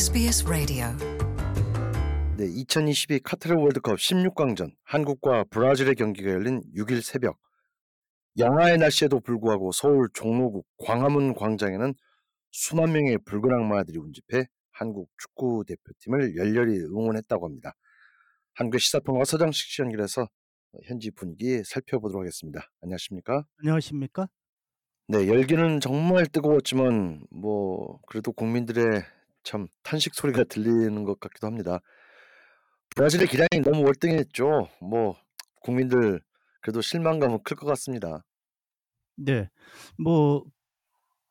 SBS 라디오 네, 2022 카타르 월드컵 16강전 한국과 브라질의 경기가 열린 6일 새벽 영하의 날씨에도 불구하고 서울 종로구 광화문 광장에는 수만 명의 붉은 악마들이 운집해 한국 축구 대표팀을 열렬히 응원했다고 합니다. 한국의 시사평론가 서정식 씨 연결해서 현지 분위기 살펴보도록 하겠습니다. 안녕하십니까? 안녕하십니까? 네, 열기는 정말 뜨거웠지만 뭐 그래도 국민들의 참 탄식 소리가 들리는 것 같기도 합니다. 브라질의 기량이 너무 월등했죠. 뭐 국민들 그래도 실망감은 클 것 같습니다. 네. 뭐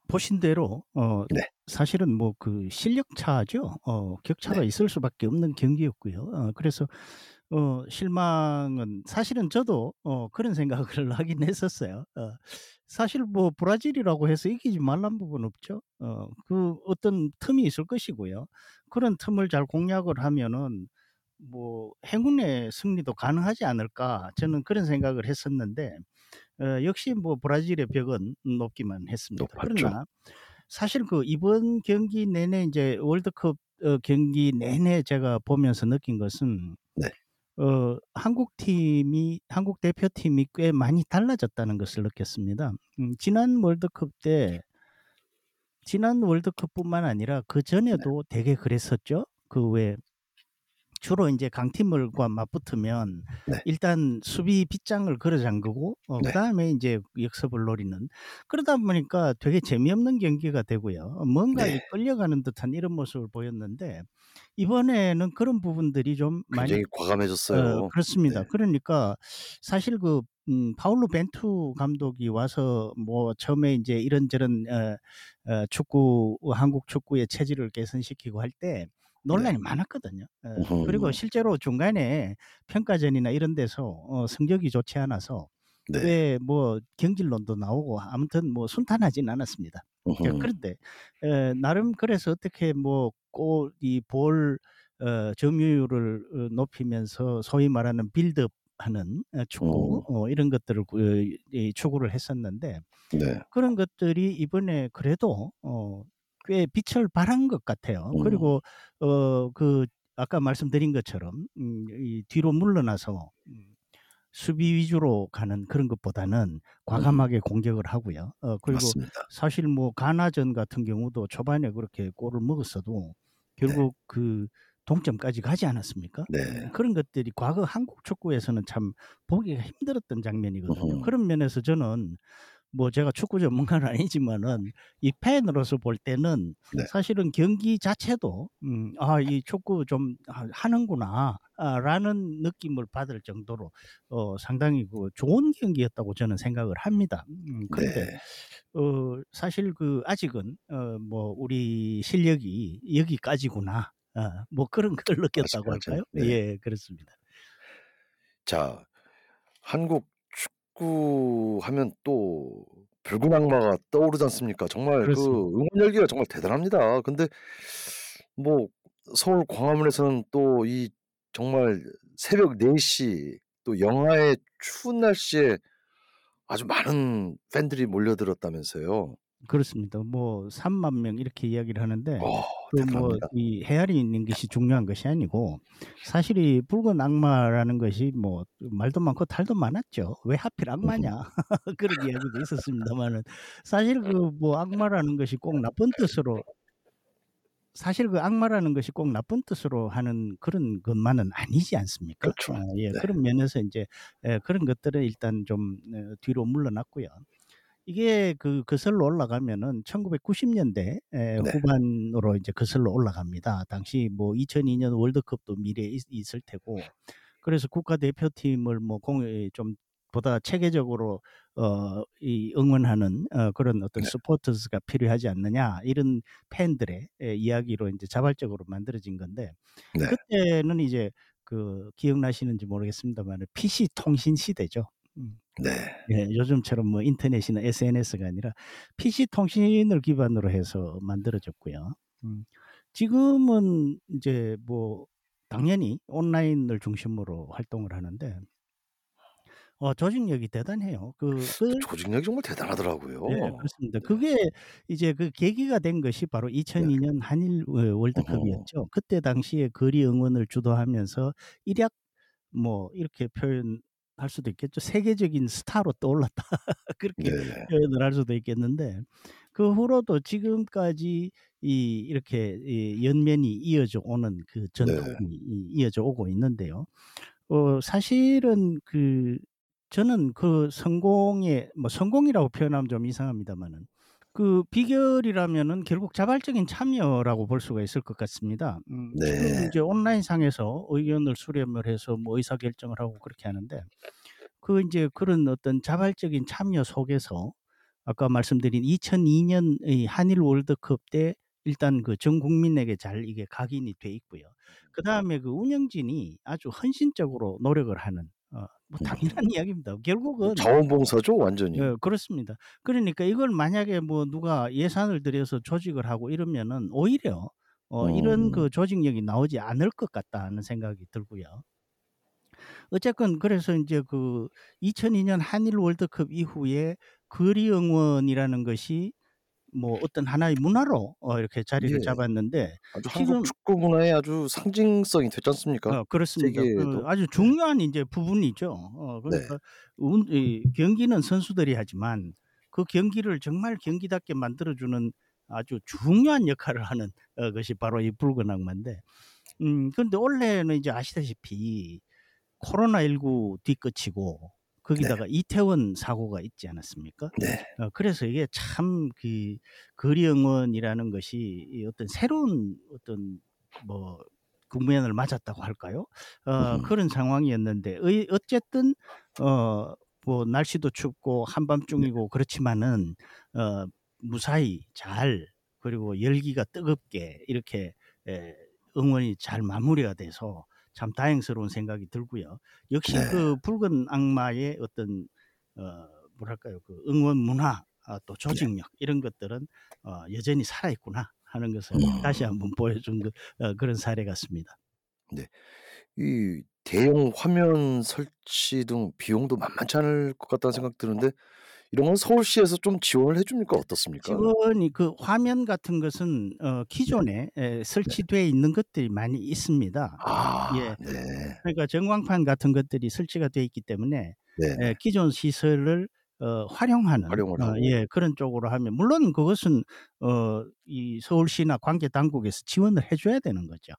보신 대로 어 네. 사실은 뭐 그 실력 차죠. 어 격차가 네. 있을 수밖에 없는 경기였고요. 어 그래서 어 실망은 사실은 저도 어 그런 생각을 하긴 했었어요. 어 사실 뭐 브라질이라고 해서 이기지 말란 부분 없죠. 어 그 어떤 틈이 있을 것이고요. 그런 틈을 잘 공략을 하면은 뭐 '행운의 승리도 가능하지 않을까.' 저는 그런 생각을 했었는데 어 역시 뭐 브라질의 벽은 높기만 했습니다. 높았죠. 그러나 사실 그 이번 경기 내내 인제 월드컵 어 경기 내내 제가 보면서 느낀 것은 네. 어 한국 팀이 한국 대표팀이 꽤 많이 달라졌다는 것을 느꼈습니다. 음 지난 월드컵 때 지난 월드컵뿐만 아니라 네. 그전에도 되게 그랬었죠. 그 왜 주로 인제 강팀을과 맞붙으면 네. 일단 수비 빗장을 걸어 잠그고 어 네. 그다음에 인제 역습을 노리는 그러다 보니까 되게 재미없는 경기가 되고요. 뭔가 이 네. 끌려가는 듯한 이런 모습을 보였는데 이번에는 그런 부분들이 좀 많이 굉장히 과감해졌어요. 어 그렇습니다. 네. 그러니까 사실 그 음 파울로 벤투 감독이 와서 뭐 처음에 인제 이런저런 어 어 축구 한국 축구의 체질을 개선시키고 할 때 논란이 네. 많았거든요. 어 그리고. 실제로 중간에 평가전이나 이런 데서 어 성적이 좋지 않아서 네. 꽤뭐 경질론도 나오고 아무튼 뭐 순탄하진 않았습니다. 그 으흠. 그런데 에 나름 그래서 어떻게 뭐골이볼 어 점유율을 어 높이면서 소위 말하는 빌드업 하는 어 축구 음. 어 이런 것들을 그이 추구를 했었는데 네. 그런 것들이 이번에 그래도 어 꽤 빛을 발한 것 같아요. 음. 그리고 어 그 아까 말씀드린 것처럼 음 이 뒤로 물러나서 음 수비 위주로 가는 그런 것보다는 음. 과감하게 공격을 하고요. 어 그리고 맞습니다. 사실 뭐 가나전 같은 경우도 초반에 그렇게 골을 먹었어도 네. 결국 그 동점까지 가지 않았습니까? 네. 음 그런 것들이 과거 한국 축구에서는 참 보기가 힘들었던 장면이거든요. 으흠. 그런 면에서 저는 뭐 제가 축구 전문가는 아니지만은 이 팬으로서 볼 때는 네. 사실은 경기 자체도 음 '아 이 축구 좀아 하는구나.' 아 라는 느낌을 받을 정도로 어 상당히 그 좋은 경기였다고 저는 생각을 합니다. 음 그런데 네. 어 사실 그 아직은 어 뭐 '우리 실력이 여기까지구나.' 어 뭐 그런 걸 느꼈다고. 할까요? 네. 예 그렇습니다. 자, 한국 축구 하면 또 붉은 악마가 떠오르지 않습니까? 정말 그 그렇습니다. 응원 열기가 정말 대단합니다. 근데 뭐 서울 광화문에서는 또 이 정말 새벽 4시 또 영하의 추운 날씨에 아주 많은 팬들이 몰려들었다면서요. 그렇습니다. 뭐 3만 명 이렇게 이야기를 하는데 어 그뭐 대단합니다. 이 헤아리 있는 것이 중요한 것이 아니고 사실 이 붉은 악마라는 것이 뭐 말도 많고 탈도 많았죠. '왜 하필 악마냐.' 으흠. 그런 이야기도 있었습니다마는 사실 그 뭐 악마라는 것이 꼭 나쁜 뜻으로 사실 그 악마라는 것이 꼭 나쁜 뜻으로 하는 그런 것만은 아니지 않습니까? 그렇죠. 아 예. 네. 그런 면에서 인제 예 그런 것들은 일단 좀어 뒤로 물러났고요. 이게 그 거슬러 올라가면은 1990 년대 에 네. 후반으로 이제 거슬러 올라갑니다. 당시 뭐 2002년 월드컵도 미래에 있 있을 테고 그래서 국가 대표팀을 뭐공이좀 보다 체계적으로 어 이 응원하는 어 그런 어떤 네. 서포터스가 필요하지 않느냐 이런 팬들의 예 이야기로 인제 자발적으로 만들어진 건데 네. 그때는 이제 그 기억나시는지 모르겠습니다마는 PC 통신 시대죠. 음. 네. 예. 요즘처럼 뭐 인터넷이나 SNS가 아니라 PC 통신을 기반으로 해서 만들어졌고요. 음. 지금은 인제 뭐 당연히 온라인을 중심으로 활동을 하는데 어 조직력이 대단해요. 그그그 조직력이 정말 대단하더라고요. 네 그렇습니다. 그게 이제 그 계기가 된 것이 바로 네. 2002년 한일 어. 월드컵이었죠. 그때 당시에 거리 응원을 주도하면서 일약 뭐 이렇게 표현 할 수도 있겠죠. '세계적인 스타로 떠올랐다.' 그렇게 네. 표현을 할 수도 있겠는데 그 후로도 지금까지 이 이렇게 이 연면이 이어져 오는 그 네. 전통이 이 이어져 오고 있는데요. 어 사실은 그 저는 그 성공의 뭐 성공이라고 표현하면 좀 이상합니다마는 그 비결이라면은 결국 자발적인 참여라고 볼 수가 있을 것 같습니다. 음 지금 네. 이제 온라인 상에서 의견을 수렴을 해서 뭐 의사 결정을 하고 그렇게 하는데 그 인제 그런 어떤 자발적인 참여 속에서 아까 말씀드린 2002년 이 한일 월드컵 때 일단 그 전 국민에게 잘 이게 각인이 돼 있고요. 그 다음에 그 운영진이 아주 헌신적으로 노력을 하는 어 뭐 당연한 이야기입니다. 뭐 결국은 자원봉사죠 완전히. 예 그렇습니다. 그러니까 이걸 만약에 뭐 누가 예산을 들여서 조직을 하고 이러면은 오히려 어 이런 음. 그 조직력이 나오지 않을 것 같다 하는 생각이 들고요. 어쨌건 그래서 인제 그 2002년 한일 월드컵 이후에 거리 응원이라는 것이 뭐 어떤 하나의 문화로 어 이렇게 자리를 예. 잡았는데 아주 지금 한국 축구 문화의 아주 상징성이 됐지 않습니까? 어 그렇습니다. 그. 아주 네. 중요한 인제 부분이죠. 어 네. 그러니까 운이 경기는 선수들이 하지만 그 경기를 정말 경기답게 만들어 주는 아주 중요한 역할을 하는 어 것이 바로 이 붉은 악마인데 음 그런데 올해는 이제 아시다시피 코로나 19 뒤끝이고 네. 거기다가 이태원 사고가 있지 않았습니까? 네. 어 그래서 이게 참 그 거리 응원이라는 것이 이 어떤 새로운 어떤 뭐 국면을 맞았다고 할까요? 어 음. 그런 상황이었는데 의 어쨌든 어 뭐 날씨도 춥고 네. 한밤중이고 그렇지만은 어 무사히 잘 그리고 열기가 뜨겁게 이렇게 예 응원이 잘 마무리가 돼서 참 다행스러운 생각이 들고요. 역시 네. 그 붉은 악마의 어떤 어 뭐랄까요? 그 응원 문화 아또 네. 조직력 이런 것들은 어 '여전히 살아 있구나.' 하는 것을 다시 음. 한번 보여준 그 어 그런 사례 같습니다. 네. 이 대형 화면 설치 등 비용도 만만치 않을 것 같다는 생각이 드는데 이런 건 서울시에서 좀 지원을 해 줍니까? 어떻습니까? 지원이 그 화면 같은 것은 어 네. 기존에 예 네. 설치돼 있는 것들이 많이 있습니다. 아 예. 네. 그러니까 전광판 같은 것들이 설치가 돼 있기 때문에 예 네네. 기존 시설을 어 활용하는 활용을 어. 예 그런 쪽으로 하면 물론 그것은 어 이 서울시나 관계 당국에서 지원을 해 줘야 되는 거죠.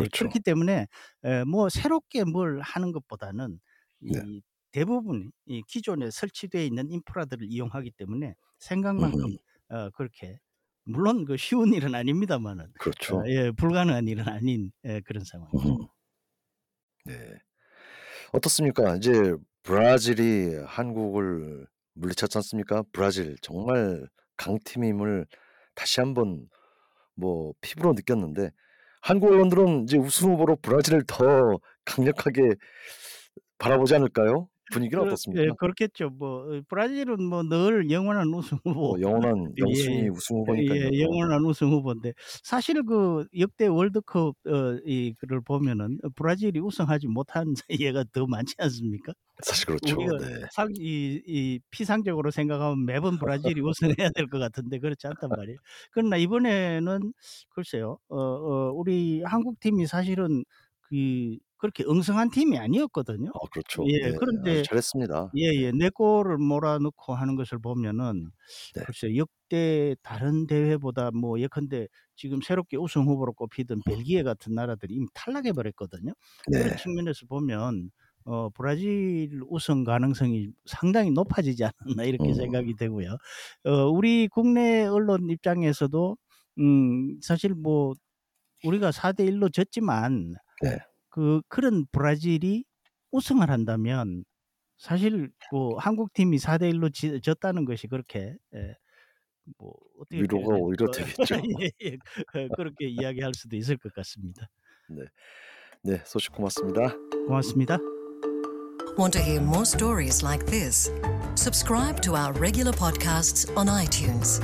예 그렇죠. 그렇기 때문에 에 뭐 새롭게 뭘 하는 것보다는 네. 이 대부분 이 기존에 설치되어 있는 인프라들을 이용하기 때문에 생각만큼 음. 어 그렇게 물론 그 쉬운 일은 아닙니다마는 어 그렇죠. 예 불가능한 일은 아닌 예 그런 상황이죠. 음. 네. 어떻습니까? 이제 브라질이 한국을 물리쳤지 않습니까? 브라질 정말 강팀임을 다시 한번 뭐 피부로 느꼈는데 한국 언론들은 이제 우승 후보로 브라질을 더 강력하게 바라보지 않을까요? 분위기는 그렇 예 어떻습니까? 그렇겠죠. 뭐어 브라질은 뭐 늘 영원한 우승 후보 뭐 영원한 영순위 예예. 우승 후보니깐요. 예 영원한 우승 후보인데 사실 그 역대 월드컵 어 이거를 보면은 어 브라질이 우승하지 못한 예가 더 많지 않습니까? 사실 그렇죠. 네. 상 이 이 피상적으로 생각하면 매번 브라질이 우승해야 될 것 같은데 그렇지 않단 말이에요. 그러나 이번에는 글쎄요. 어 어 우리 한국 팀이 사실은 그 그렇게 응성한 팀이 아니었거든요. 아 그렇죠. 예 네. 그런데 잘했습니다. 예예 4 골을 몰아넣고 하는 것을 보면은 네. 글쎄 역대 다른 대회보다 뭐 예컨대 지금 새롭게 우승 후보로 꼽히던 벨기에 같은 나라들이 이미 탈락해 버렸거든요. 그런 네. 측면에서 보면 어 '브라질 우승 가능성이 상당히 높아지지 않았나.' 이렇게 음. 생각이 되고요. 어 우리 국내 언론 입장에서도 음 사실 뭐 우리가 4대 1로 졌지만 네. 그 그런 브라질이 우승을 한다면 사실 뭐 한국 팀이 4대 1로 지 졌다는 것이 그렇게 예 뭐 어떻게 위로가 오히려 될까? 되겠죠. 예예. 어 그렇게 이야기할 수도 있을 것 같습니다. 네. 네. 소식 고맙습니다. 고맙습니다. Want to hear more stories like this? Subscribe to our regular podcasts on iTunes.